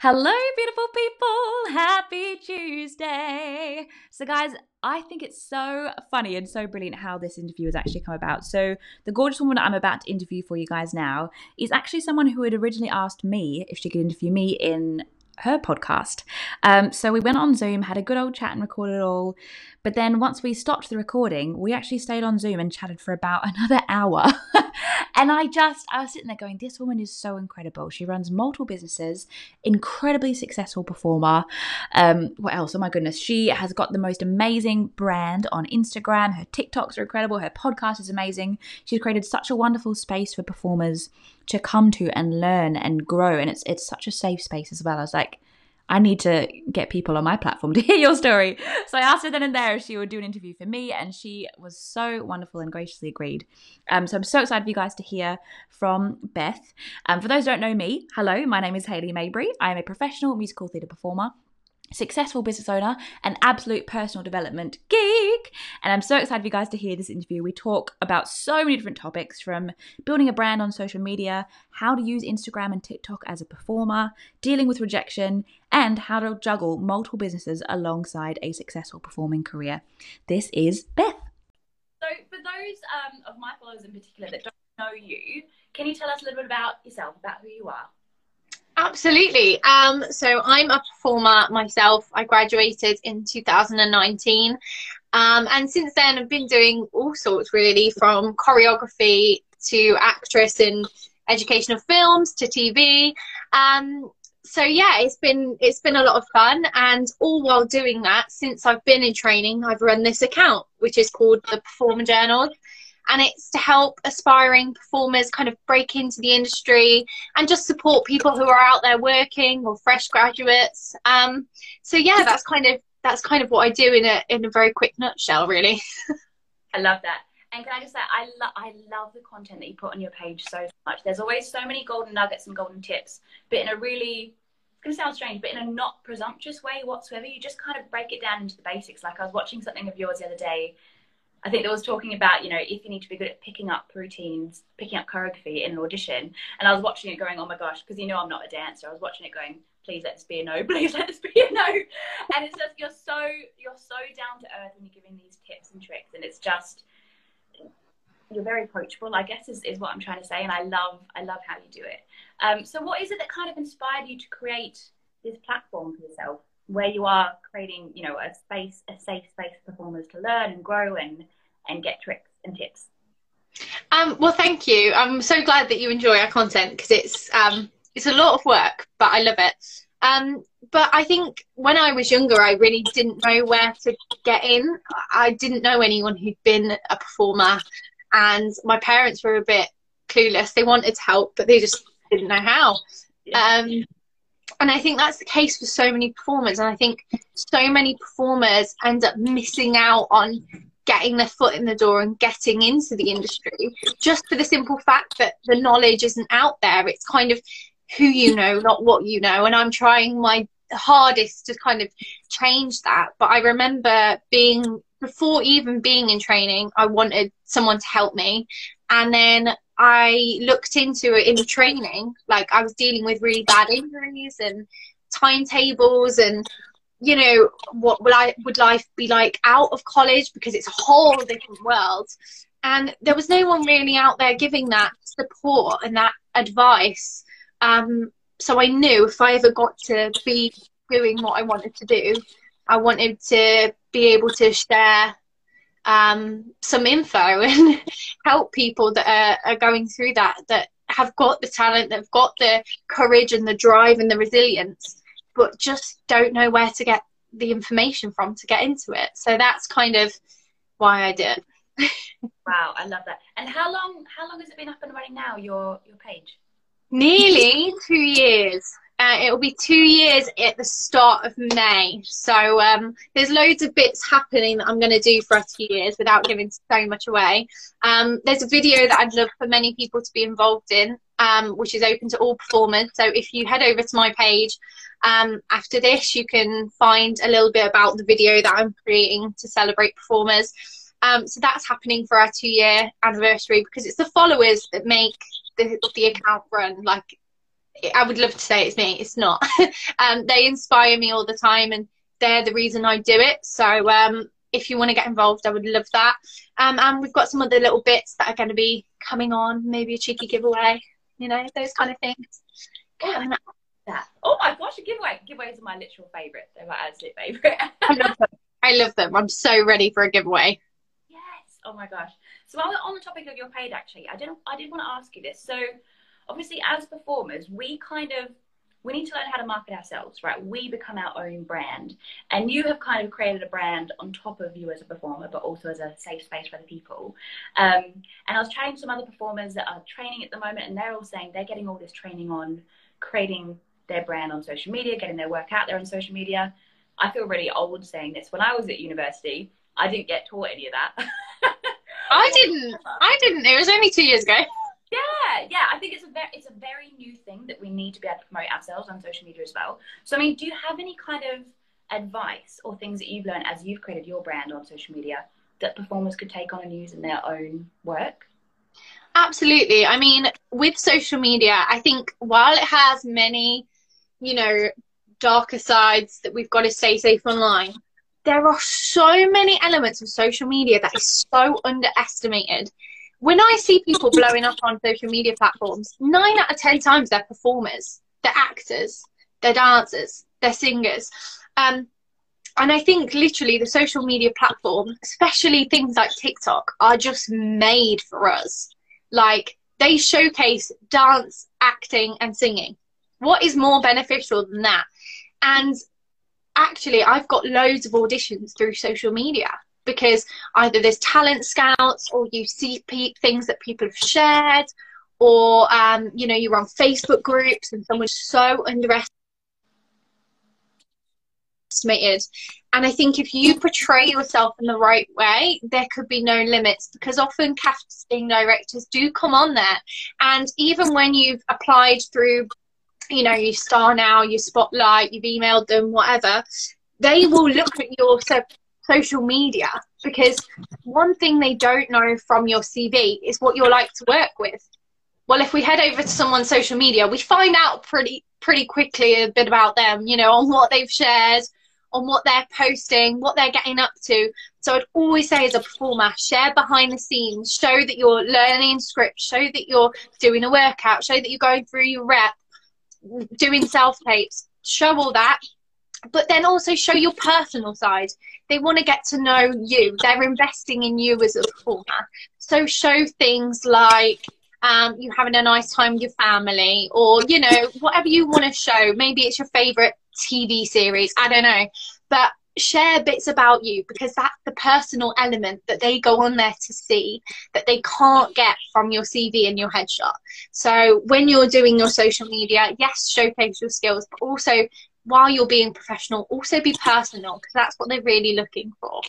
Hello, beautiful people. Happy Tuesday. So, guys, I think it's so funny and so brilliant how this interview has actually come about. So, the gorgeous woman I'm about to interview for you guys now is actually someone who had originally asked me if she could interview me in her podcast. Um, so we went on Zoom, had a good old chat and recorded it all. But then once we stopped the recording, we actually stayed on Zoom and chatted for about another hour. and I just, I was sitting there going, this woman is so incredible. She runs multiple businesses, incredibly successful performer. Um, what else? Oh my goodness. She has got the most amazing brand on Instagram. Her TikToks are incredible. Her podcast is amazing. She's created such a wonderful space for performers to come to and learn and grow. And it's it's such a safe space as well. I was like, I need to get people on my platform to hear your story. So I asked her then and there if she would do an interview for me, and she was so wonderful and graciously agreed. Um, so I'm so excited for you guys to hear from Beth. Um, for those who don't know me, hello, my name is Hayley Mabry. I am a professional musical theatre performer successful business owner, an absolute personal development geek. And I'm so excited for you guys to hear this interview. We talk about so many different topics from building a brand on social media, how to use Instagram and TikTok as a performer, dealing with rejection, and how to juggle multiple businesses alongside a successful performing career. This is Beth. So, for those um, of my followers in particular that don't know you, can you tell us a little bit about yourself, about who you are? Absolutely. Um, so I'm a performer myself. I graduated in 2019. Um, and since then, I've been doing all sorts really from choreography to actress in educational films to TV. Um, so yeah, it's been it's been a lot of fun, and all while doing that, since I've been in training, I've run this account, which is called the Performer Journal and it's to help aspiring performers kind of break into the industry and just support people who are out there working or fresh graduates. Um, so yeah, that's kind of that's kind of what I do in a in a very quick nutshell, really. I love that. And can I just say, I love I love the content that you put on your page so much. There's always so many golden nuggets and golden tips, but in a really it's going to sound strange, but in a not presumptuous way whatsoever. You just kind of break it down into the basics. Like I was watching something of yours the other day, I think there was talking about, you know, if you need to be good at picking up routines, picking up choreography in an audition. And I was watching it going, oh my gosh, because you know I'm not a dancer. I was watching it going, please let this be a no, please let this be a no. And it's just you're so you're so down to earth when you're giving these tips and tricks, and it's just you're very approachable. I guess is, is what I'm trying to say, and I love I love how you do it. Um, so what is it that kind of inspired you to create this platform for yourself? Where you are creating, you know, a space, a safe space for performers to learn and grow and and get tricks and tips. Um, well, thank you. I'm so glad that you enjoy our content because it's um, it's a lot of work, but I love it. Um, but I think when I was younger, I really didn't know where to get in. I didn't know anyone who'd been a performer, and my parents were a bit clueless. They wanted help, but they just didn't know how. Um, and I think that's the case for so many performers. And I think so many performers end up missing out on getting their foot in the door and getting into the industry just for the simple fact that the knowledge isn't out there. It's kind of who you know, not what you know. And I'm trying my hardest to kind of change that. But I remember being, before even being in training, I wanted someone to help me. And then I looked into it in the training. Like I was dealing with really bad injuries and timetables and you know what would I would life be like out of college because it's a whole different world. And there was no one really out there giving that support and that advice. Um, so I knew if I ever got to be doing what I wanted to do, I wanted to be able to share um, some info and help people that are, are going through that that have got the talent, that've got the courage and the drive and the resilience, but just don't know where to get the information from to get into it. So that's kind of why I did. wow, I love that. And how long how long has it been up and running now, your your page? Nearly two years. Uh, it'll be two years at the start of May. So um, there's loads of bits happening that I'm going to do for a two years without giving so much away. Um, there's a video that I'd love for many people to be involved in, um, which is open to all performers. So if you head over to my page um, after this, you can find a little bit about the video that I'm creating to celebrate performers. Um, so that's happening for our two year anniversary because it's the followers that make the, the account run. Like I would love to say it's me. It's not. um, they inspire me all the time, and they're the reason I do it. So um, if you want to get involved, I would love that. Um, and we've got some other little bits that are going to be coming on, maybe a cheeky giveaway, you know, those kind of things. Up. That. Oh my gosh, a giveaway. Giveaways are my literal favourite. They're my absolute favourite. I love them. I love them. I'm so ready for a giveaway. Yes. Oh my gosh. So while we're on the topic of your paid, actually, I did I did want to ask you this. So obviously, as performers, we kind of we need to learn how to market ourselves, right? We become our own brand. And you have kind of created a brand on top of you as a performer, but also as a safe space for other people. Um, and I was chatting to some other performers that are training at the moment, and they're all saying they're getting all this training on creating their brand on social media, getting their work out there on social media. I feel really old saying this. When I was at university, I didn't get taught any of that. I didn't. I didn't. It was only two years ago. Yeah, yeah. I think it's a very, it's a very new thing that we need to be able to promote ourselves on social media as well. So, I mean, do you have any kind of advice or things that you've learned as you've created your brand on social media that performers could take on and use in their own work? Absolutely. I mean, with social media, I think while it has many, you know, darker sides that we've got to stay safe online, there are so many elements of social media that is so underestimated when I see people blowing up on social media platforms, nine out of ten times they're performers, they're actors, they're dancers, they're singers. Um, and I think literally the social media platform, especially things like TikTok, are just made for us. Like they showcase dance, acting, and singing. What is more beneficial than that? And actually, I've got loads of auditions through social media because either there's talent scouts or you see pe- things that people have shared or um, you know you're on facebook groups and someone's so underestimated. And i think if you portray yourself in the right way there could be no limits because often casting directors do come on there. And even when you've applied through you know you star now you spotlight you've emailed them whatever they will look at your social media because one thing they don't know from your CV is what you're like to work with. Well, if we head over to someone's social media, we find out pretty pretty quickly a bit about them, you know, on what they've shared, on what they're posting, what they're getting up to. So I'd always say as a performer, share behind the scenes, show that you're learning script, show that you're doing a workout, show that you're going through your rep, doing self tapes, show all that but then also show your personal side. They want to get to know you. They're investing in you as a performer. So show things like um, you having a nice time with your family, or you know whatever you want to show. Maybe it's your favorite TV series. I don't know, but share bits about you because that's the personal element that they go on there to see that they can't get from your CV and your headshot. So when you're doing your social media, yes, showcase your skills, but also while you're being professional, also be personal because that's what they're really looking for.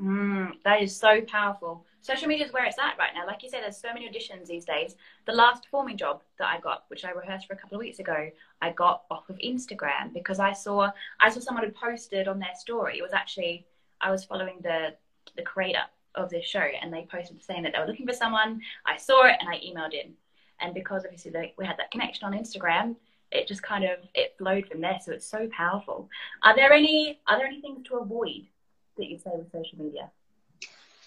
Mm, that is so powerful. Social media is where it's at right now. Like you said, there's so many auditions these days. The last performing job that I got, which I rehearsed for a couple of weeks ago, I got off of Instagram because I saw I saw someone had posted on their story. It was actually I was following the the creator of this show, and they posted saying that they were looking for someone. I saw it and I emailed in, and because obviously they, we had that connection on Instagram, it just kind of it flowed from there. So it's so powerful. Are there any are there any things to avoid that you say with social media?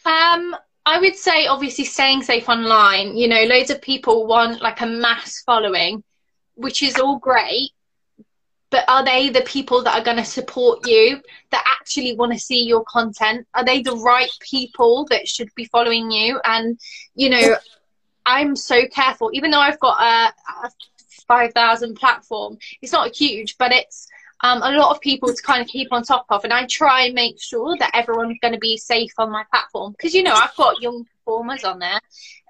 Um, I would say obviously staying safe online. You know, loads of people want like a mass following, which is all great. But are they the people that are going to support you, that actually want to see your content? Are they the right people that should be following you? And, you know, I'm so careful, even though I've got a, a 5,000 platform. It's not huge, but it's um, a lot of people to kind of keep on top of. And I try and make sure that everyone's going to be safe on my platform because, you know, I've got young performers on there.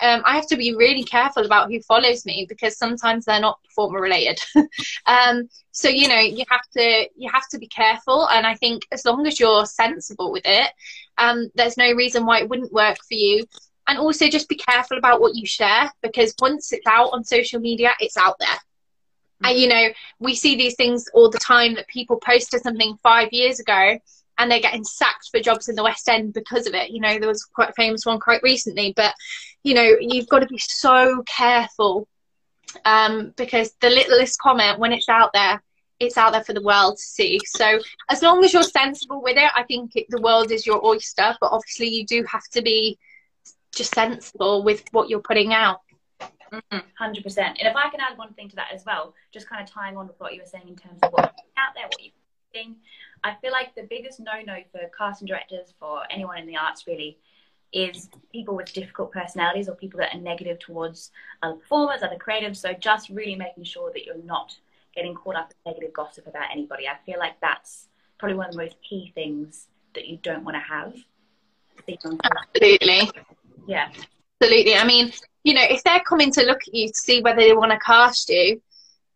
Um, I have to be really careful about who follows me because sometimes they're not performer related. um, so you know you have to you have to be careful, and I think as long as you're sensible with it, um, there's no reason why it wouldn't work for you and also just be careful about what you share because once it's out on social media it's out there. Mm-hmm. and you know we see these things all the time that people posted something five years ago and they're getting sacked for jobs in the west end because of it. You know there was quite a famous one quite recently but you know you've got to be so careful um, because the littlest comment when it's out there it's out there for the world to see. So as long as you're sensible with it i think it, the world is your oyster but obviously you do have to be just sensible with what you're putting out mm-hmm. Hundred percent. And if I can add one thing to that as well, just kind of tying on with what you were saying in terms of what's out there, what you're doing, I feel like the biggest no-no for casting directors, for anyone in the arts really, is people with difficult personalities or people that are negative towards other performers, other creatives. So just really making sure that you're not getting caught up in negative gossip about anybody. I feel like that's probably one of the most key things that you don't want to have. Absolutely. Yeah. Absolutely. I mean, you know, if they're coming to look at you to see whether they want to cast you,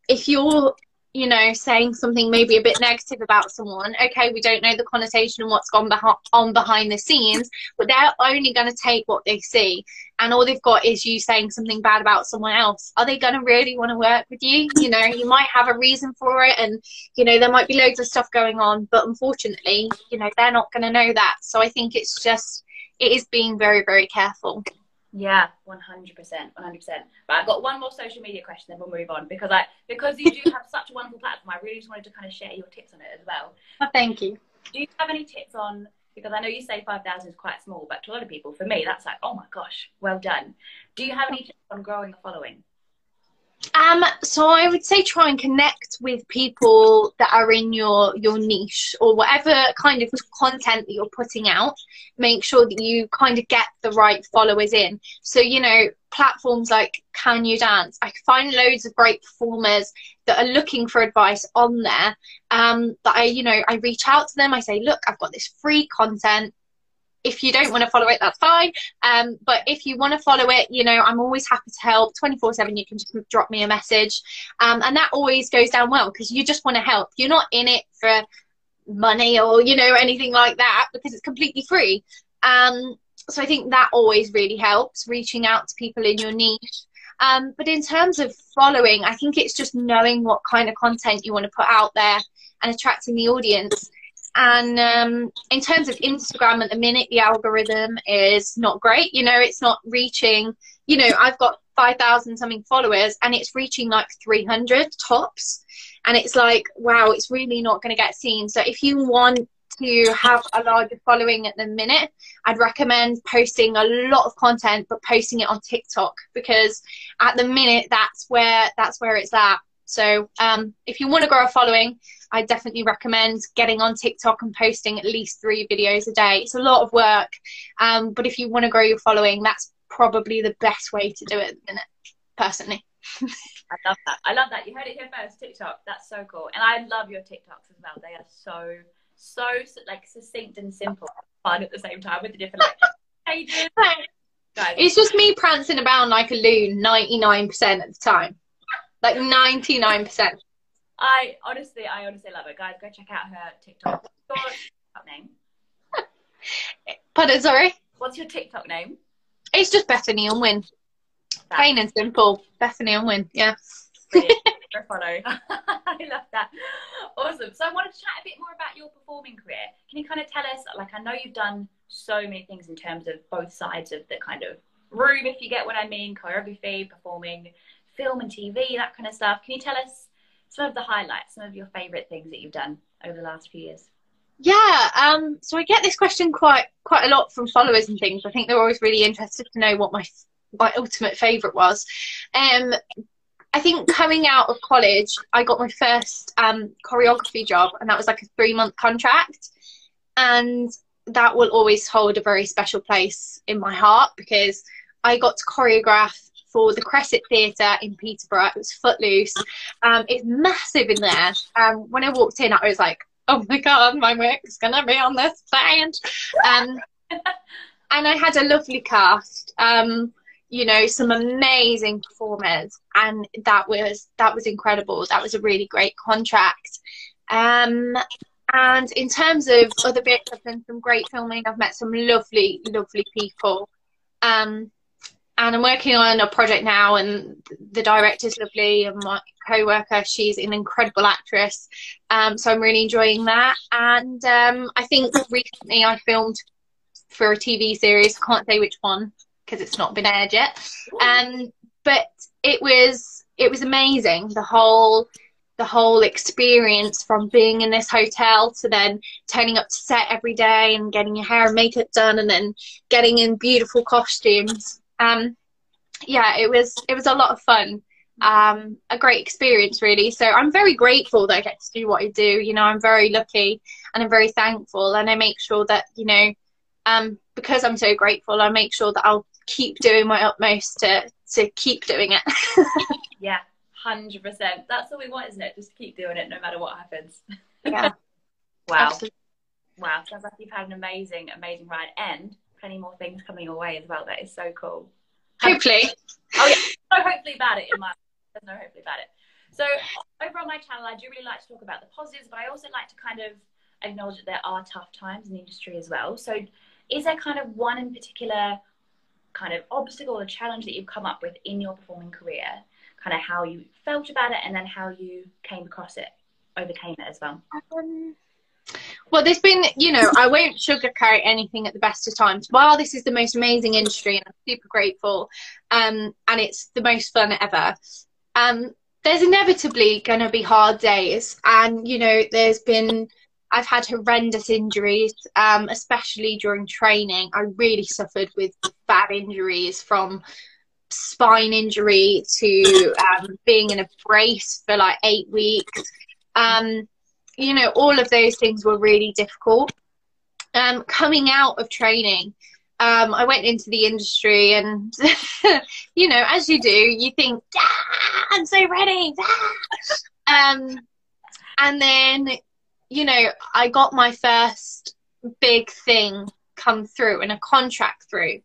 if you're you know, saying something maybe a bit negative about someone, okay, we don't know the connotation and what's gone on behind the scenes, but they're only going to take what they see. And all they've got is you saying something bad about someone else. Are they going to really want to work with you? You know, you might have a reason for it, and, you know, there might be loads of stuff going on, but unfortunately, you know, they're not going to know that. So I think it's just, it is being very, very careful. Yeah, one hundred percent, one hundred percent. But I've got one more social media question, then we'll move on because I because you do have such a wonderful platform. I really just wanted to kind of share your tips on it as well. Oh, thank you. Do you have any tips on? Because I know you say five thousand is quite small, but to a lot of people, for me, that's like, oh my gosh, well done. Do you have any tips on growing a following? Um, so I would say try and connect with people that are in your your niche or whatever kind of content that you're putting out. Make sure that you kind of get the right followers in. So you know, platforms like Can You Dance, I find loads of great performers that are looking for advice on there. Um, that I you know I reach out to them. I say, look, I've got this free content if you don't want to follow it, that's fine. Um, but if you want to follow it, you know, I'm always happy to help 24 7. You can just drop me a message. Um, and that always goes down well because you just want to help. You're not in it for money or, you know, anything like that because it's completely free. Um, so I think that always really helps reaching out to people in your niche. Um, but in terms of following, I think it's just knowing what kind of content you want to put out there and attracting the audience. And um, in terms of Instagram at the minute, the algorithm is not great. You know, it's not reaching, you know, I've got 5,000 something followers and it's reaching like 300 tops. And it's like, wow, it's really not going to get seen. So if you want to have a larger following at the minute, I'd recommend posting a lot of content, but posting it on TikTok because at the minute that's where that's where it's at. So um, if you want to grow a following, I definitely recommend getting on TikTok and posting at least three videos a day. It's a lot of work, um, but if you want to grow your following, that's probably the best way to do it at the personally. I love that. I love that. You heard it here first. TikTok. That's so cool, and I love your TikToks as well. They are so so like succinct and simple, fun at the same time with the different like pages. Guys. It's just me prancing about like a loon 99% of the time. Like 99%. I honestly, I honestly love it. Guys, go check out her TikTok. What's your TikTok name? Pardon, sorry? What's your TikTok name? It's just Bethany Unwin. Plain and simple. Bethany Unwin, yeah. Follow. I love that. Awesome. So I wanted to chat a bit more about your performing career. Can you kind of tell us, like, I know you've done so many things in terms of both sides of the kind of room, if you get what I mean, choreography, performing, film and TV, that kind of stuff. Can you tell us some of the highlights, some of your favourite things that you've done over the last few years? Yeah, um, so I get this question quite quite a lot from followers and things. I think they're always really interested to know what my my ultimate favourite was. Um, I think coming out of college, I got my first um, choreography job, and that was like a three month contract, and that will always hold a very special place in my heart because I got to choreograph for the Cresset Theatre in Peterborough. It was Footloose. Um, it's massive in there. Um, when I walked in, I was like, oh my god, my work's gonna be on this stage. Um, and I had a lovely cast. Um, you know, some amazing performers, and that was that was incredible. That was a really great contract. Um, and in terms of other bits, I've done some great filming. I've met some lovely, lovely people. Um, and I'm working on a project now, and the director's lovely, and my co-worker, she's an incredible actress. Um, so I'm really enjoying that. And um, I think recently I filmed for a TV series. I can't say which one because it's not been aired yet. Um, but it was it was amazing. The whole the whole experience from being in this hotel to then turning up to set every day and getting your hair and makeup done and then getting in beautiful costumes. Um, yeah, it was it was a lot of fun. Um, a great experience really. So I'm very grateful that I get to do what I do. You know, I'm very lucky and I'm very thankful and I make sure that, you know, um, because I'm so grateful, I make sure that I'll keep doing my utmost to to keep doing it. yeah, hundred percent. That's all we want, isn't it? Just keep doing it no matter what happens. Yeah. wow. Absolutely. Wow. Sounds like you've had an amazing, amazing ride and plenty more things coming your way as well. That is so cool. Hopefully. Oh yeah. No hopefully about it in my there's no hopefully about it. So over on my channel I do really like to talk about the positives, but I also like to kind of acknowledge that there are tough times in the industry as well. So is there kind of one in particular kind of obstacle or challenge that you've come up with in your performing career? Kind of how you felt about it and then how you came across it, overcame it as well. Um, well, there's been, you know, I won't sugarcoat anything at the best of times. While this is the most amazing industry and I'm super grateful, um, and it's the most fun ever, um, there's inevitably going to be hard days. And, you know, there's been I've had horrendous injuries, um, especially during training. I really suffered with bad injuries from spine injury to um, being in a brace for like eight weeks. Um, you know, all of those things were really difficult. Um, coming out of training, um, I went into the industry and, you know, as you do, you think, ah, I'm so ready. Ah. Um, and then you know, I got my first big thing come through and a contract through.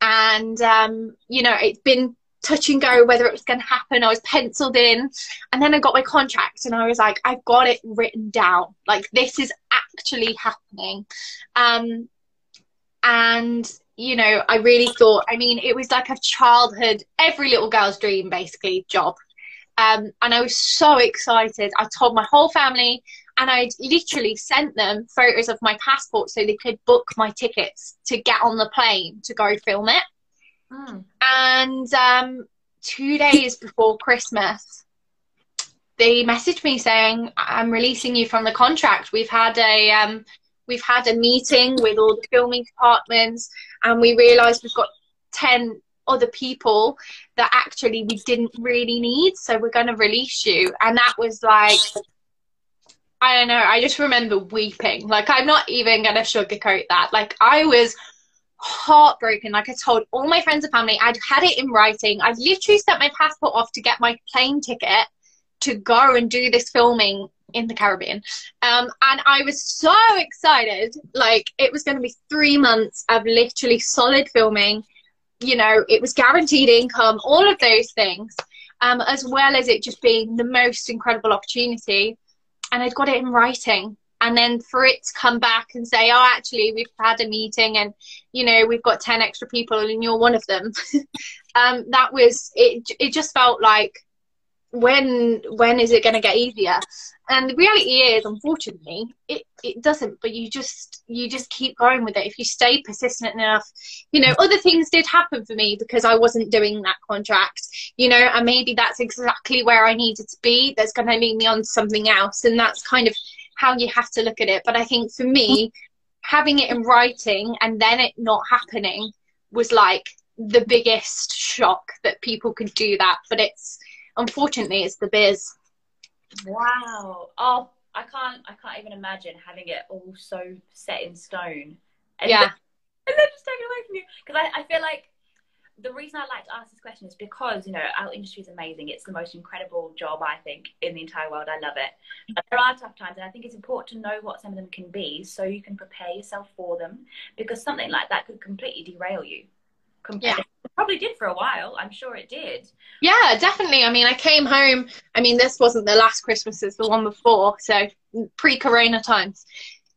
And, um, you know, it's been touch and go whether it was going to happen. I was penciled in. And then I got my contract and I was like, I've got it written down. Like, this is actually happening. Um, and, you know, I really thought, I mean, it was like a childhood, every little girl's dream, basically, job. Um, and I was so excited. I told my whole family, and I'd literally sent them photos of my passport so they could book my tickets to get on the plane to go film it. Mm. And um, two days before Christmas, they messaged me saying, "I'm releasing you from the contract. We've had a um, we've had a meeting with all the filming departments, and we realised we've got ten other people that actually we didn't really need, so we're going to release you." And that was like I don't know. I just remember weeping. Like, I'm not even going to sugarcoat that. Like, I was heartbroken. Like, I told all my friends and family, I'd had it in writing. I'd literally sent my passport off to get my plane ticket to go and do this filming in the Caribbean. Um, and I was so excited. Like, it was going to be three months of literally solid filming. You know, it was guaranteed income, all of those things, um, as well as it just being the most incredible opportunity and I'd got it in writing. And then for it to come back and say, oh, actually, we've had a meeting and, you know, we've got 10 extra people and you're one of them. um, that was, it, it just felt like, when when is it going to get easier? And the reality is unfortunately it, it doesn't but you just you just keep going with it. If you stay persistent enough you know other things did happen for me because i wasn't doing that contract. You know and maybe that's exactly where i needed to be. That's going to lead me on to something else. And that's kind of how you have to look at it but i think for me having it in writing and then it not happening was like the biggest shock that people could do that but it's unfortunately, it's the biz. Wow. Oh, I can't. I can't even imagine having it all so set in stone. And yeah. Then, and then just taken away from you. Because I, I feel like the reason I like to ask this question is because you know our industry is amazing. It's the most incredible job I think in the entire world. I love it. But there are tough times, and I think it's important to know what some of them can be, so you can prepare yourself for them. Because something like that could completely derail you. Completely. Yeah probably did for a while. I'm sure it did. Yeah, definitely. I mean, I came home. I mean, this wasn't the last Christmas; it's the one before, so pre-Corona times.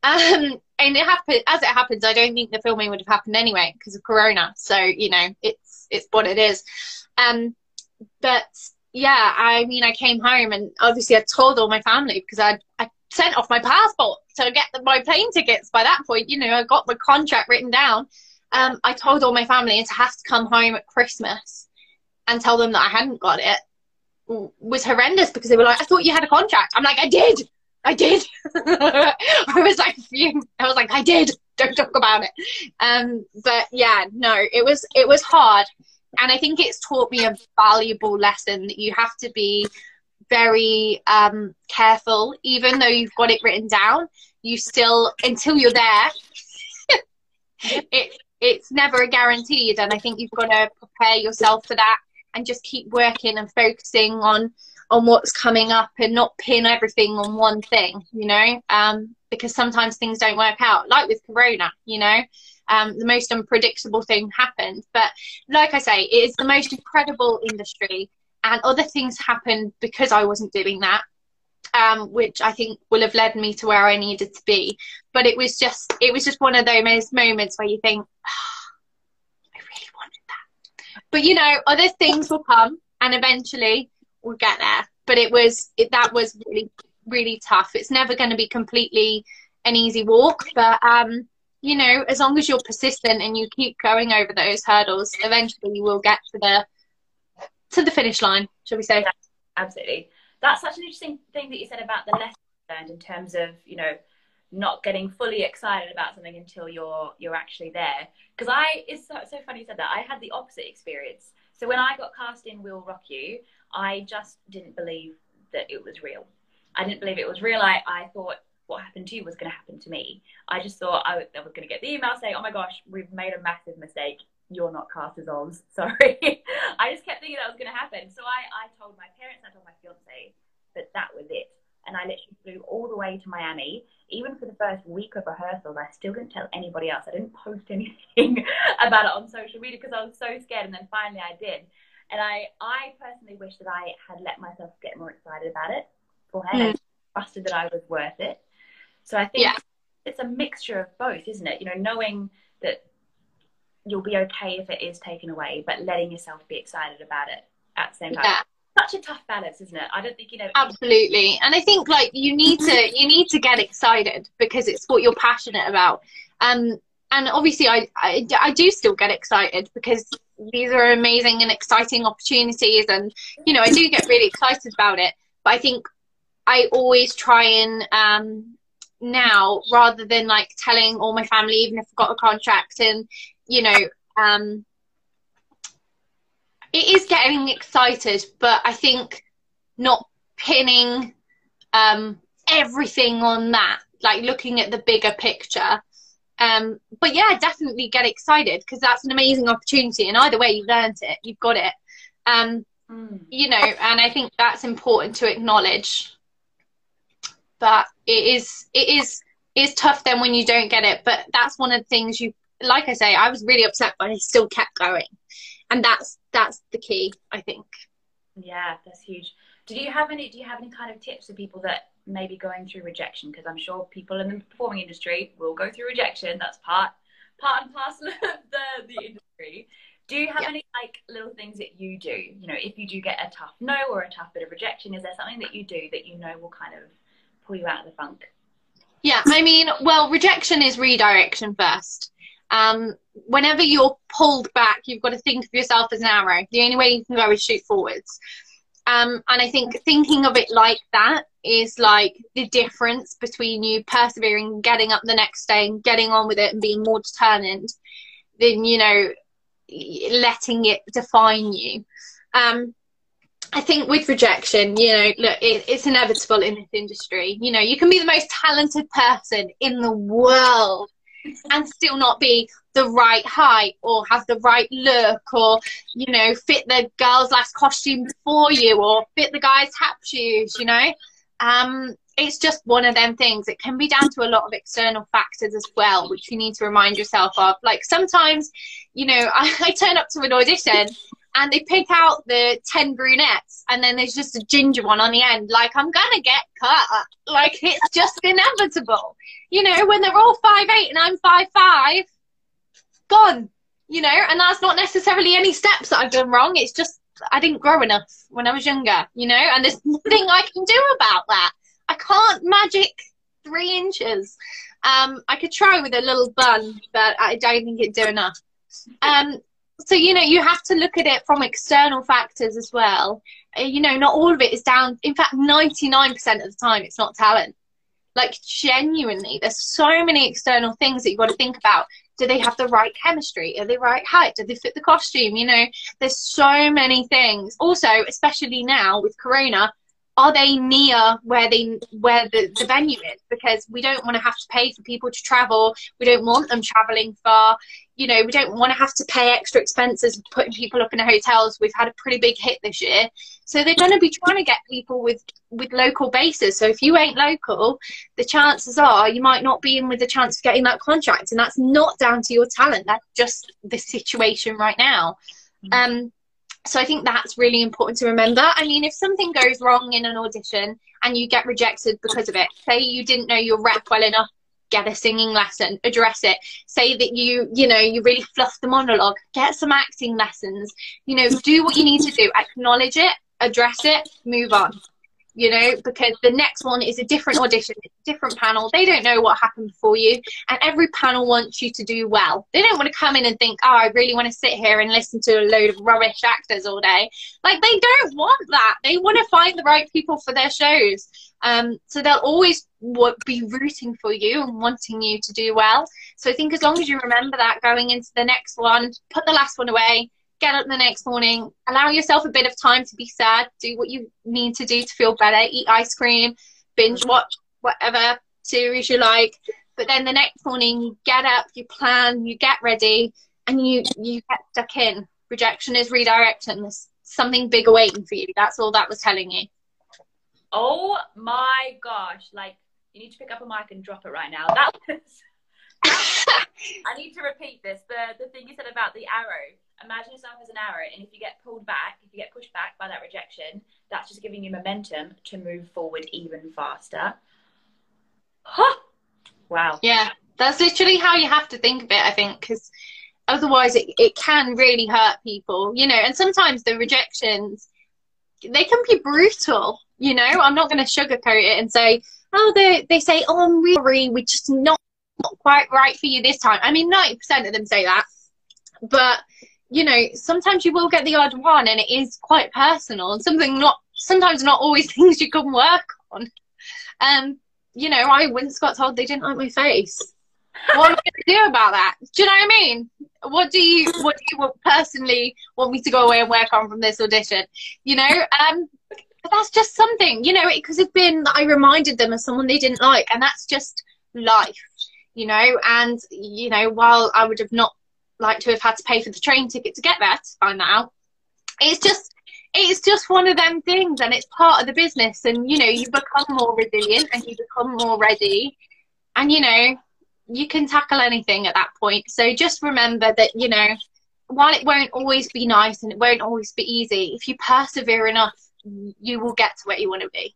Um, and it happened as it happens. I don't think the filming would have happened anyway because of Corona. So you know, it's it's what it is. Um, but yeah, I mean, I came home and obviously I told all my family because I I sent off my passport to get the, my plane tickets. By that point, you know, I got my contract written down um, I told all my family and to have to come home at Christmas and tell them that I hadn't got it was horrendous because they were like, I thought you had a contract. I'm like, I did. I did. I was like, I was like, I did. Don't talk about it. Um, but yeah, no, it was it was hard, and I think it's taught me a valuable lesson that you have to be very um, careful, even though you've got it written down. You still, until you're there, it it's never a guaranteed, and I think you've got to prepare yourself for that and just keep working and focusing on on what's coming up and not pin everything on one thing, you know, um, because sometimes things don't work out, like with Corona, you know. Um, the most unpredictable thing happened. But like I say, it is the most incredible industry, and other things happened because I wasn't doing that, um, which I think will have led me to where I needed to be. But it was just, it was just one of those moments where you think, oh, I really wanted that. But you know, other things will come, and eventually we'll get there. But it was it, that was really really tough. It's never going to be completely an easy walk, but um, you know, as long as you're persistent and you keep going over those hurdles, eventually you will get to the to the finish line, shall we say? Absolutely. That's such an interesting thing that you said about the lesson learned in terms of you know not getting fully excited about something until you're you're actually there. Because I it's so, so funny you said that. I had the opposite experience. So when I got cast in We'll Rock You, I just didn't believe that it was real. I didn't believe it was real. I, I thought what happened to you was going to happen to me. I just thought I, I was going to get the email saying, oh my gosh, we've made a massive mistake. You're not cast as Oz. Sorry. I just kept thinking that was going to happen. So I, I told my parents, I told my fiance that that was it. And I literally flew all the way to Miami. Even for the first week of rehearsals, I still didn't tell anybody else. I didn't post anything about it on social media because I was so scared. And then finally I did. And I, I personally wish that I had let myself get more excited about it beforehand. Mm. I trusted that I was worth it. So I think yeah. it's a mixture of both, isn't it? You know, knowing that you'll be okay if it is taken away, but letting yourself be excited about it at the same time. Yeah. Such a tough balance, isn't it? I don't think you know. Absolutely, and I think like you need to you need to get excited because it's what you're passionate about. Um, and obviously, I, I I do still get excited because these are amazing and exciting opportunities and you know i do get really excited about it but i think i always try and um now rather than like telling all my family even if i've got a contract and you know um it is getting excited but i think not pinning um everything on that like looking at the bigger picture um, but yeah, definitely get excited because that's an amazing opportunity. And either way, you've learned it, you've got it. Um, mm. You know, and I think that's important to acknowledge. But it is, it is, it's tough then when you don't get it. But that's one of the things you, like I say, I was really upset, but I still kept going, and that's that's the key, I think. Yeah, that's huge. Do you have any? Do you have any kind of tips for people that maybe going through rejection because I'm sure people in the performing industry will go through rejection. That's part part and parcel of the, the industry. Do you have yeah. any like little things that you do? You know, if you do get a tough no or a tough bit of rejection, is there something that you do that you know will kind of pull you out of the funk? Yeah, I mean, well, rejection is redirection first. Um, whenever you're pulled back, you've got to think of yourself as an arrow. The only way you can go is shoot forwards. Um, and I think thinking of it like that is like the difference between you persevering, getting up the next day and getting on with it and being more determined than, you know, letting it define you. Um, I think with rejection, you know, look, it, it's inevitable in this industry. You know, you can be the most talented person in the world and still not be the right height or have the right look or you know fit the girl's last costume for you or fit the guy's tap shoes you know um, it's just one of them things. It can be down to a lot of external factors as well which you need to remind yourself of. Like sometimes you know I, I turn up to an audition and they pick out the 10 brunettes and then there's just a ginger one on the end. Like i'm gonna get cut. Like it's just inevitable. You know when they're all five eight and i'm five five gone you know and that's not necessarily any steps that i've done wrong. It's just i didn't grow enough when i was younger you know and there's nothing i can do about that. I can't magic three inches. Um i could try with a little bun but i don't think it'd do enough. Um so you know you have to look at it from external factors as well. Uh, you know not all of it is down in fact 99% of the time it's not talent. Like genuinely there's so many external things that you've got to think about do they have the right chemistry? Are they right height? Do they fit the costume? You know there's so many things. Also especially now with corona are they near where they where the, the venue is? Because we don't want to have to pay for people to travel. We don't want them traveling far you know, we don't want to have to pay extra expenses putting people up in hotels. We've had a pretty big hit this year. So they're going to be trying to get people with, with local bases. So if you ain't local, the chances are you might not be in with the chance of getting that contract. And that's not down to your talent. That's just the situation right now. Mm-hmm. Um, so I think that's really important to remember. I mean, if something goes wrong in an audition and you get rejected because of it, say you didn't know your rep well enough get a singing lesson address it say that you you know you really fluff the monologue get some acting lessons you know do what you need to do acknowledge it address it move on you know, because the next one is a different audition, it's a different panel. They don't know what happened before you, and every panel wants you to do well. They don't want to come in and think, oh, I really want to sit here and listen to a load of rubbish actors all day. Like, they don't want that. They want to find the right people for their shows. Um, so they'll always be rooting for you and wanting you to do well. So I think as long as you remember that going into the next one, put the last one away, get up the next morning, allow yourself a bit of time to be sad, do what you need to do to feel better, eat ice cream, binge watch whatever series you like. But then the next morning you get up, you plan, you get ready, and you you get stuck in. Rejection is redirection. There's something bigger waiting for you. That's all that was telling you. Oh my gosh! Like you need to pick up a mic and drop it right now. That was. I need to repeat this. The the thing you said about the arrow imagine yourself as an arrow, and if you get pulled back, if you get pushed back by that rejection, that's just giving you momentum to move forward even faster. Huh. Wow. Yeah, that's literally how you have to think of it, I think, because otherwise it, it can really hurt people, you know, and sometimes the rejections, they can be brutal, you know. I'm not going to sugarcoat it and say, oh, they, they say, oh, I'm really we're just not, not quite right for you this time. I mean, 90% of them say that. But you know, sometimes you will get the odd one and it is quite personal and something not, sometimes not always things you can work on. Um, you know, I once got told they didn't like my face. What am I going to do about that? Do you know what I mean? What do you, what do you personally want me to go away and work on from this audition? You know, um, but that's just something, you know, it could have been that I reminded them of someone they didn't like, and that's just life, you know. And you know, while I would have not like to have had to pay for the train ticket to get there to find that out. It's just it's just one of them things and it's part of the business and you know you become more resilient and you become more ready and you know you can tackle anything at that point. So just remember that you know while it won't always be nice and it won't always be easy if you persevere enough you will get to where you want to be.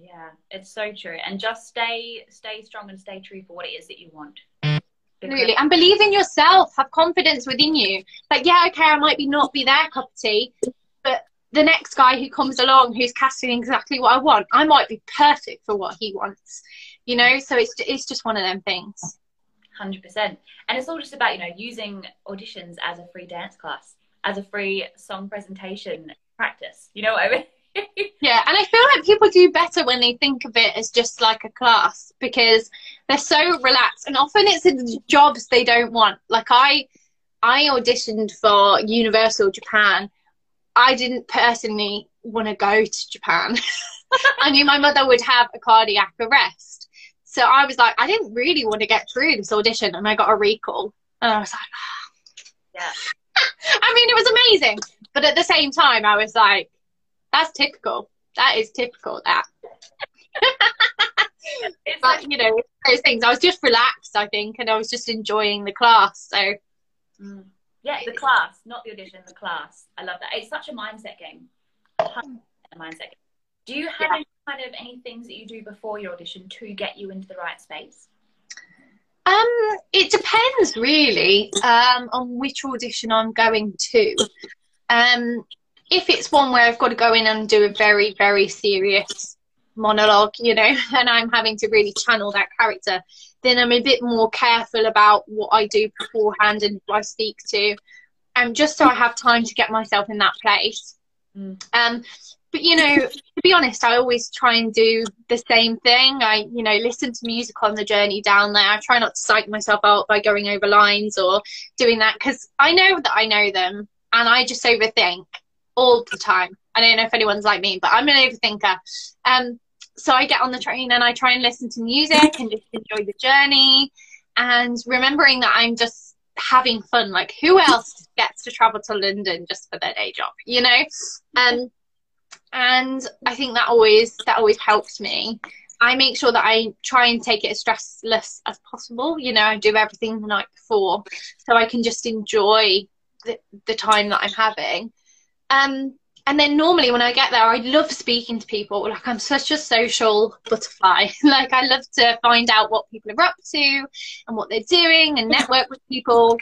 Yeah it's so true. And just stay stay strong and stay true for what it is that you want Absolutely. And believe in yourself. Have confidence within you. Like, yeah, okay, I might be not be their cup of tea, but the next guy who comes along who's casting exactly what I want, I might be perfect for what he wants. You know, so it's it's just one of them things. Hundred percent. And it's all just about, you know, using auditions as a free dance class, as a free song presentation practice. You know what I mean? yeah, and I feel like people do better when they think of it as just like a class because they're so relaxed, and often it's in jobs they don't want. Like I, I auditioned for Universal Japan. I didn't personally want to go to Japan. I knew my mother would have a cardiac arrest, so I was like, I didn't really want to get through this audition, and I got a recall, and I was like, oh. yeah. I mean, it was amazing, but at the same time, I was like that's typical. That is typical. That. but like, you know, those things. I was just relaxed, I think, and I was just enjoying the class. So. Mm. Yeah, the class, not the audition, the class. I love that. It's such a mindset game. A mindset game. Do you have yeah. any kind of any things that you do before your audition to get you into the right space? Um, it depends really um, on which audition I'm going to. Um, if it's one where I've got to go in and do a very, very serious monologue, you know, and I'm having to really channel that character, then I'm a bit more careful about what I do beforehand and who I speak to. um, just so I have time to get myself in that place. Mm. Um, but you know, to be honest, I always try and do the same thing. I, you know, listen to music on the journey down there. I try not to psych myself out by going over lines or doing that because I know that I know them and I just overthink all the time. I don't know if anyone's like me, but I'm an overthinker. Um, so I get on the train and I try and listen to music and just enjoy the journey and remembering that I'm just having fun. Like who else gets to travel to London just for their day job, you know? Um, and I think that always that always helps me. I make sure that I try and take it as stressless as possible. You know, I do everything the night before so I can just enjoy the, the time that I'm having. Um, and then normally when I get there, I love speaking to people. Like I'm such a social butterfly. like I love to find out what people are up to and what they're doing and network with people.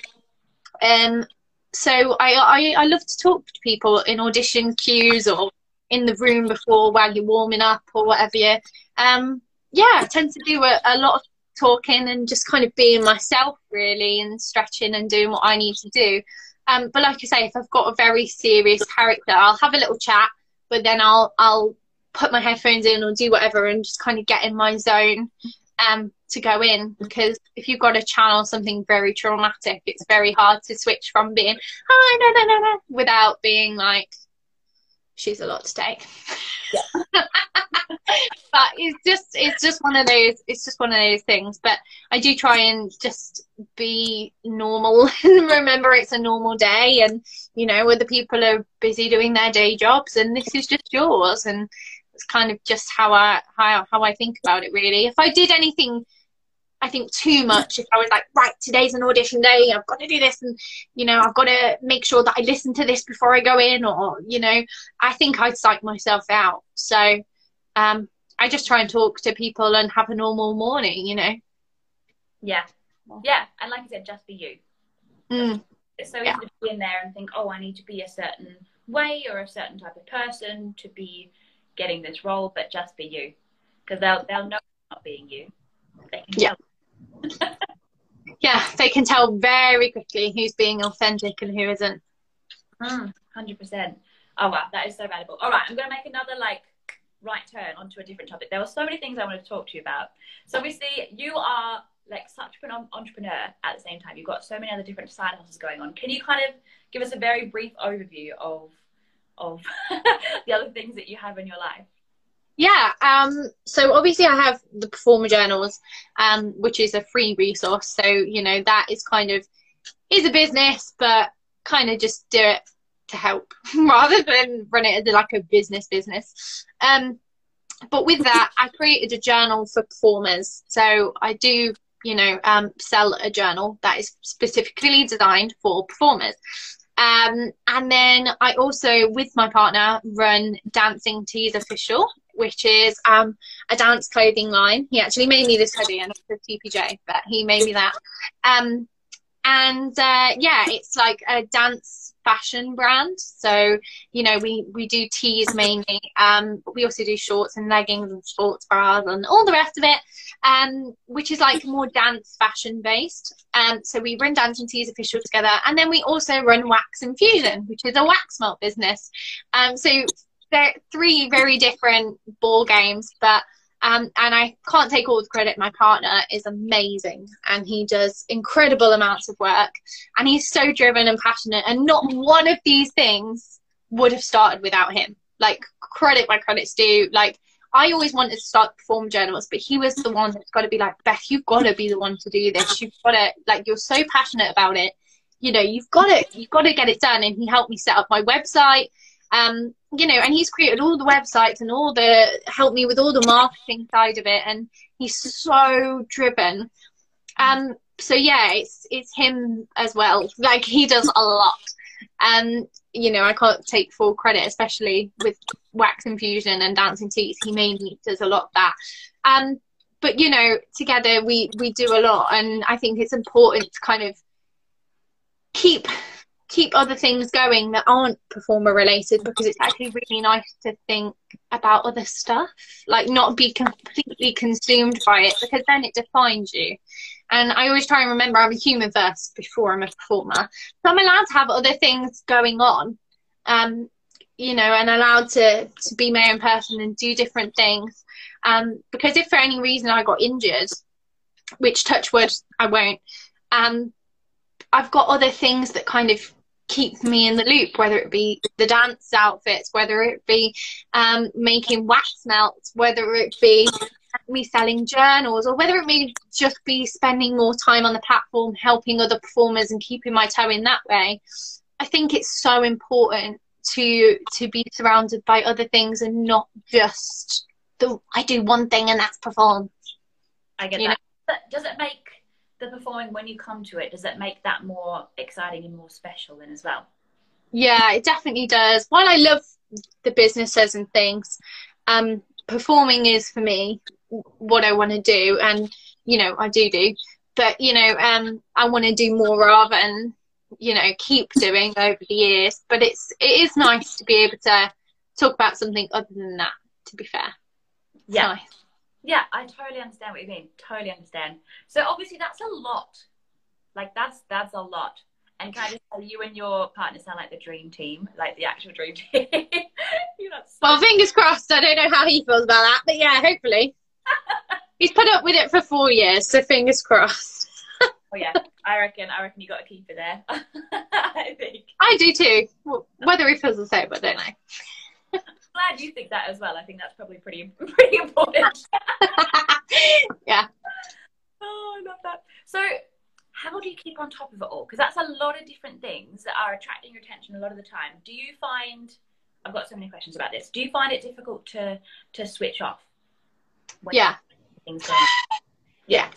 Um, so I, I, I love to talk to people in audition queues or in the room before while you're warming up or whatever you. Um, yeah, I tend to do a, a lot of talking and just kind of being myself really and stretching and doing what I need to do. Um, but like I say, if I've got a very serious character, I'll have a little chat, but then I'll I'll put my headphones in or do whatever and just kind of get in my zone um, to go in. Because if you've got to channel something very traumatic, it's very hard to switch from being oh no no no no without being like she's a lot to take. Yeah. but it's just it's just one of those it's just one of those things. But I do try and just be normal and remember it's a normal day and you know other people are busy doing their day jobs and this is just yours and it's kind of just how I how how I think about it really. If I did anything I think too much if I was like, right, today's an audition day, I've got to do this, and you know, I've got to make sure that I listen to this before I go in, or you know, I think I'd psych myself out. So, um, I just try and talk to people and have a normal morning, you know. Yeah, yeah, and like I said, just be you. Mm. It's so easy yeah. to be in there and think, oh, I need to be a certain way or a certain type of person to be getting this role, but just be you, because they'll they'll know not being you. yeah. yeah, they can tell very quickly who's being authentic and who isn't. Mm, 100%. Oh, wow, that is so valuable. All right, I'm going to make another like right turn onto a different topic. There were so many things I wanted to talk to you about. So, obviously, you are like such an entrepreneur at the same time. You've got so many other different side hustles going on. Can you kind of give us a very brief overview of of the other things that you have in your life? Yeah, um, so obviously I have the performer journals, um, which is a free resource. So, you know, that is kind of is a business, but kind of just do it to help rather than run it as like a business business. Um, but with that, I created a journal for performers. So I do, you know, um, sell a journal that is specifically designed for performers. Um, and then I also, with my partner, run Dancing Tees Official, which is um, a dance clothing line. He actually made me this hoodie and it's a TPJ, but he made me that. Um, and uh, yeah, it's like a dance fashion brand. So you know, we we do tees mainly. Um, but we also do shorts and leggings and sports bras and all the rest of it. Um, which is like more dance fashion based. Um, so we run Dancing Tees official together, and then we also run Wax Infusion, which is a wax melt business. Um, so they're three very different ball games, but um, and I can't take all the credit. My partner is amazing and he does incredible amounts of work and he's so driven and passionate. And not one of these things would have started without him. Like, credit where credit's due. Like, I always wanted to start perform journals, but he was the one that's got to be like, Beth, you've got to be the one to do this. You've got to, like, you're so passionate about it. You know, you've got to, you've got to get it done. And he helped me set up my website um, you know, and he's created all the websites and all the helped me with all the marketing side of it, and he's so driven. Um, so yeah, it's it's him as well. Like he does a lot, and you know, I can't take full credit, especially with wax infusion and dancing tees. He mainly does a lot of that. Um, but you know, together we we do a lot, and I think it's important to kind of keep keep other things going that aren't performer related because it's actually really nice to think about other stuff like not be completely consumed by it because then it defines you And I always try and remember I'm a human first before I'm a performer. So I'm allowed to have other things going on, um, you know, and allowed to, to be my own person and do different things. Um, because if for any reason I got injured, which touch wood, I won't, um, I've got other things that kind of keep me in the loop, whether it be the dance outfits, whether it be um, making wax melts, whether it be me selling journals, or whether it may just be spending more time on the platform helping other performers and keeping my toe in that way. I think it's so important to to be surrounded by other things and not just the I do one thing and that's perform. I get You that. Does it make the performing when you come to it? Does it make that more exciting and more special then as well? Yeah, it definitely does. While I love the businesses and things, um, performing is for me what I want to do, and you know I do do, but you know um, I want to do more of and you know keep doing over the years. But it's it is nice to be able to talk about something other than that. To be fair, Yeah. nice. Yeah, I totally understand what you mean. Totally understand. So obviously that's a lot. Like that's that's a lot. And can I just tell you, and your partner sound like the dream team, like the actual dream team. You're not so Well, fingers crossed. I don't know how he feels about that, but yeah, hopefully. He's put up with it for four years, so fingers crossed. Oh yeah, I reckon. I reckon you got a keeper there. I think. I do too. Well, Whether he feels the same, I don't know. Glad you think that as well. I think that's probably pretty pretty important. yeah. Oh, I love that. So, how do you keep on top of it all? Because that's a lot of different things that are attracting your attention a lot of the time. Do you find? I've got so many questions about this. Do you find it difficult to to switch off? Yeah. Things going? Yeah.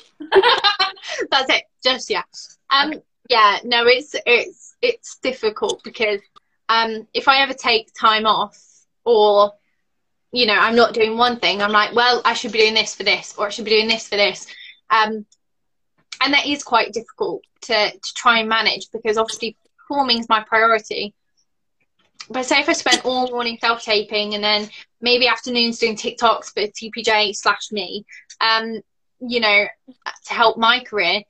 That's it. Just yeah. Um yeah, no, it's it's it's difficult because um if I ever take time off or you know, I'm not doing one thing, I'm like, well, I should be doing this for this or I should be doing this for this. Um and that is quite difficult to, to try and manage because obviously performing is my priority. But say if I spent all morning self taping and then maybe afternoons doing TikToks for TPJ slash me, um, you know, to help my career.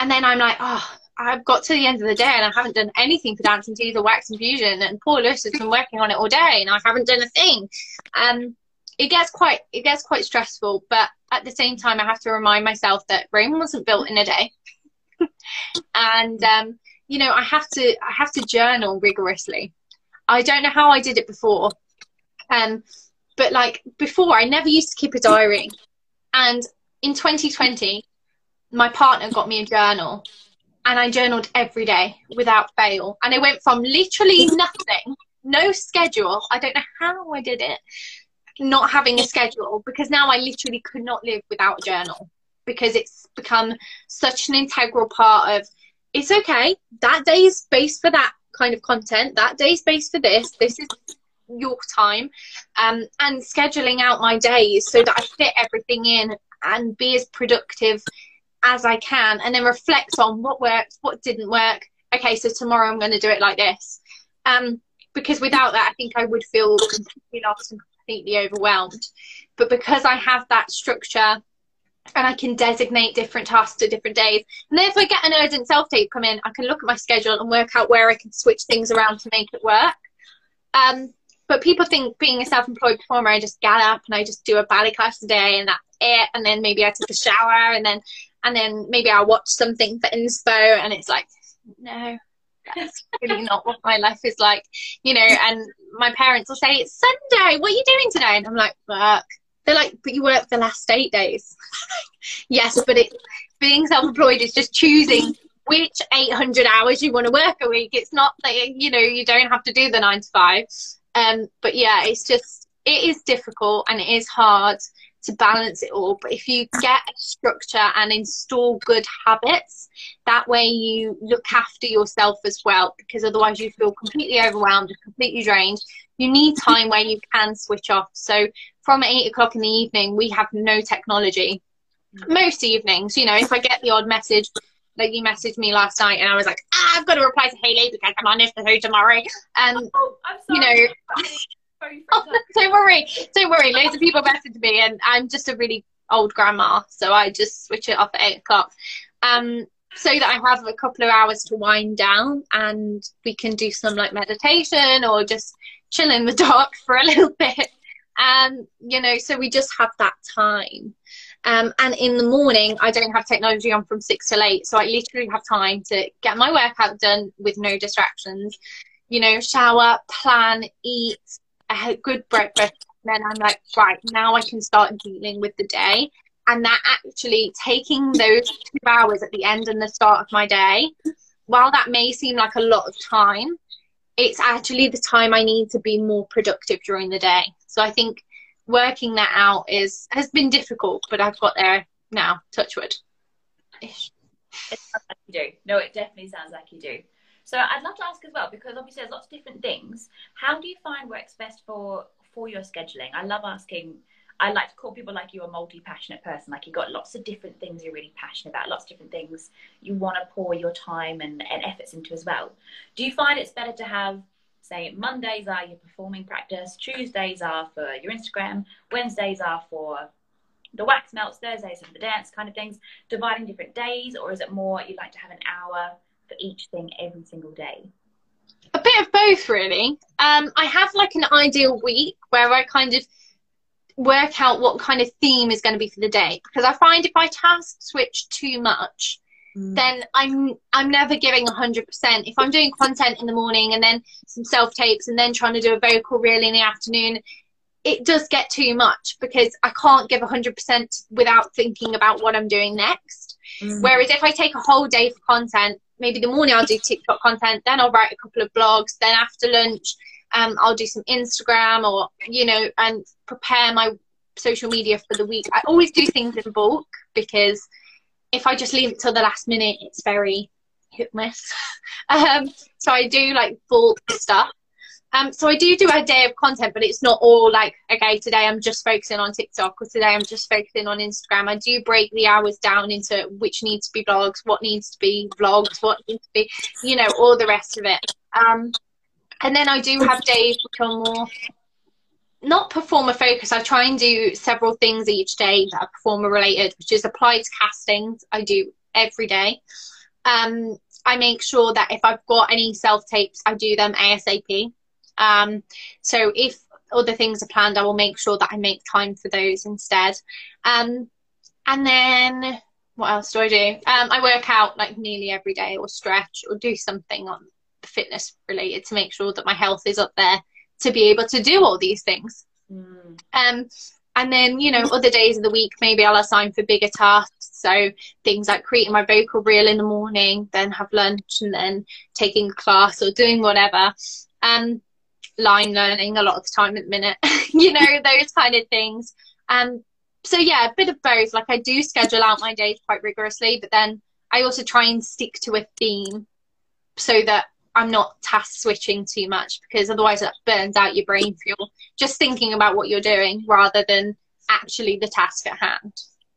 And then I'm like, oh, I've got to the end of the day and I haven't done anything for Dancing Tees or Wax infusion And Paul Lewis has been working on it all day and I haven't done a thing. Um, it gets quite it gets quite stressful, but at the same time, I have to remind myself that Rome wasn't built in a day. and um, you know, I have to I have to journal rigorously. I don't know how I did it before. Um, but like before, I never used to keep a diary. And in 2020, my partner got me a journal and I journaled every day without fail. And I went from literally nothing, no schedule. I don't know how I did it, not having a schedule because now I literally could not live without a journal because it's become such an integral part of it's okay. That day is space for that kind of content. That day is space for this. This is your time. Um, and scheduling out my days so that I fit everything in and be as productive as I can and then reflect on what worked, what didn't work. Okay, so tomorrow I'm going to do it like this. Um, because without that, I think I would feel completely lost and completely overwhelmed. But because I have that structure and I can designate different tasks to different days, and then if I get an urgent self tape come in, I can look at my schedule and work out where I can switch things around to make it work. Um, but people think being a self-employed performer, I just get up and I just do a ballet class a day and that's it. And then maybe I take a shower and then and then maybe I'll watch something for inspo and it's like, no, that's really not what my life is like. You know, and my parents will say, It's Sunday, what are you doing today? And I'm like, work. They're like, but you work the last eight days. yes, but it being self-employed is just choosing which 800 hours you want to work a week. It's not that, you know, you don't have to do the nine to five. Um, but yeah, it's just, it is difficult and it is hard to balance it all. But if you get a structure and install good habits, that way you look after yourself as well, because otherwise you feel completely overwhelmed and completely drained. You need time where you can switch off. So from eight o'clock in the evening, we have no technology. Most evenings, you know, if I get the odd message, like you messaged me last night, and I was like, ah, I've got to reply to Haley because I'm on this her tomorrow. And Oh, you know, oh, don't worry, don't worry. Loads of people message me, and I'm just a really old grandma, so I just switch it off at eight o'clock. Um, so that I have a couple of hours to wind down and we can do some like meditation or just chill in the dark for a little bit. Um, you know, so we just have that time. Um, and in the morning, I don't have technology on from six till eight. So I literally have time to get my workout done with no distractions, you know, shower, plan, eat a good breakfast. And Then I'm like, right, now I can start dealing with the day. And that actually taking those two hours at the end and the start of my day, while that may seem like a lot of time, it's actually the time I need to be more productive during the day. So I think working that out is has been difficult, but I've got there now. Touch wood. It sounds like you do. No, it definitely sounds like you do. So I'd love to ask as well, because obviously there's lots of different things. How do you find works best for for your scheduling? I love asking. I like to call people like you a multi-passionate person. Like you've got lots of different things you're really passionate about, lots of different things you want to pour your time and, and efforts into as well. Do you find it's better to have say Mondays are your performing practice, Tuesdays are for your Instagram, Wednesdays are for the wax melts, Thursdays are for the dance kind of things, dividing different days, or is it more you like to have an hour for each thing every single day? A bit of both, really. Um, I have like an ideal week where I kind of work out what kind of theme is going to be for the day because I find if I task switch too much, Mm. then I'm I'm never giving 100%. If I'm doing content in the morning and then some self tapes and then trying to do a vocal reel in the afternoon, it does get too much because I can't give 100% without thinking about what I'm doing next. Mm. Whereas if I take a whole day for content, maybe the morning I'll do TikTok content, then I'll write a couple of blogs, then after lunch um, I'll do some Instagram or, you know, and prepare my social media for the week. I always do things in bulk because if I just leave it till the last minute, it's very hit miss. um, so I do like bulk stuff. Um, so I do do a day of content, but it's not all like, okay, today I'm just focusing on TikTok or today I'm just focusing on Instagram. I do break the hours down into which needs to be blogs, what needs to be vlogs, what needs to be, you know, all the rest of it. Um, and then I do have days which are more not performer focus. I try and do several things each day that are performer related, which is applied castings. I do every day. Um, I make sure that if I've got any self tapes, I do them ASAP. Um, so if other things are planned, I will make sure that I make time for those instead. Um, and then what else do I do? Um, I work out like nearly every day or stretch or do something on fitness related to make sure that my health is up there to be able to do all these things. Mm. Um, and then, you know, other days of the week, maybe I'll assign for bigger tasks. So things like creating my vocal reel in the morning, then have lunch, and then taking a class or doing whatever. Um, line learning a lot of the time at the minute, you know, those kind of things. Um, so yeah, a bit of both. Like I do schedule out my days quite rigorously, but then I also try and stick to a theme so that I'm not task switching too much because otherwise that burns out your brain fuel. Just thinking about what you're doing rather than actually the task at hand.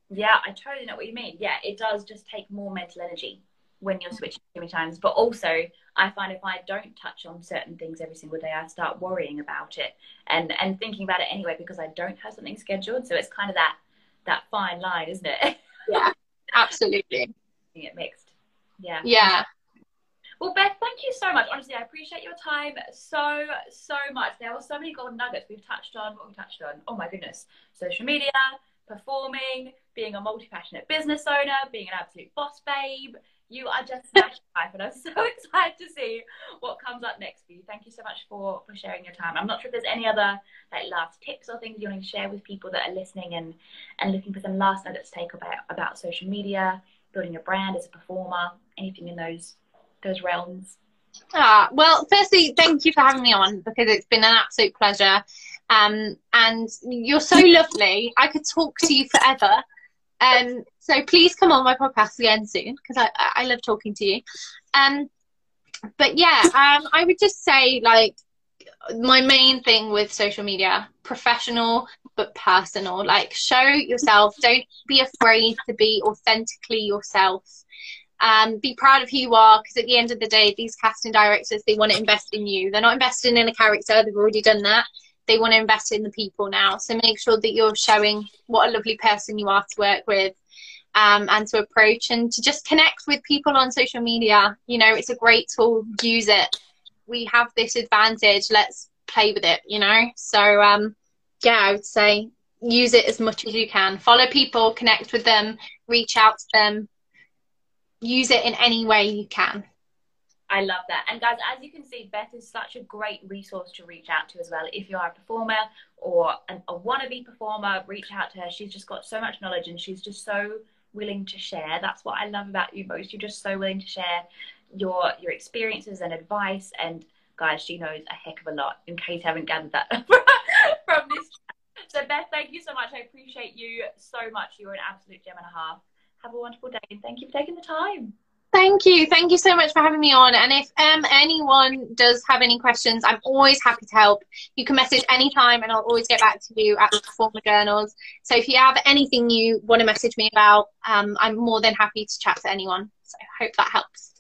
Yeah, I totally know what you mean. Yeah, it does just take more mental energy when you're switching too many times. But also, I find if I don't touch on certain things every single day, I start worrying about it and and thinking about it anyway because I don't have something scheduled. So it's kind of that that fine line, isn't it? Yeah, absolutely. it mixed. Yeah. Yeah. Well, Beth, thank you so much. Honestly, I appreciate your time so, so much. There were so many golden nuggets we've touched on. What we touched on? Oh my goodness. Social media, performing, being a multi-passionate business owner, being an absolute boss babe. You are just smashing life, and I'm so excited to see what comes up next for you. Thank you so much for for sharing your time. I'm not sure if there's any other like last tips or things you want to share with people that are listening and and looking for some last nuggets to take about about social media, building a brand as a performer, anything in those those realms. Ah, well, firstly, thank you for having me on because it's been an absolute pleasure. Um, and you're so lovely. I could talk to you forever. Um, so please come on my podcast again soon because I, I love talking to you. Um, but yeah, um, I would just say like my main thing with social media, professional but personal. Like show yourself. Don't be afraid to be authentically yourself. Um, be proud of who you are because at the end of the day, these casting directors, they want to invest in you. They're not investing in a character, they've already done that. They want to invest in the people now. So make sure that you're showing what a lovely person you are to work with. um, and to approach and to just connect with people on social media. You know, it's a great tool. Use it. We have this advantage. Let's play with it. You know. So um, yeah, I would say use it as much as you can. Follow people, connect with them, reach out to them. Use it in any way you can. I love that. And guys, as you can see, Beth is such a great resource to reach out to as well. If you are a performer or an, a wannabe performer, reach out to her. She's just got so much knowledge and she's just so willing to share. That's what I love about you most. You're just so willing to share your your experiences and advice. And guys, she knows a heck of a lot. In case you haven't gathered that from this. So Beth, thank you so much. I appreciate you so much. You're an absolute gem and a half. Have a wonderful day, and thank you for taking the time. Thank you. Thank you so much for having me on. And if um, anyone does have any questions, I'm always happy to help. You can message anytime and I'll always get back to you at the Performer Journals. So if you have anything you want to message me about, um, I'm more than happy to chat to anyone. So I hope that helps.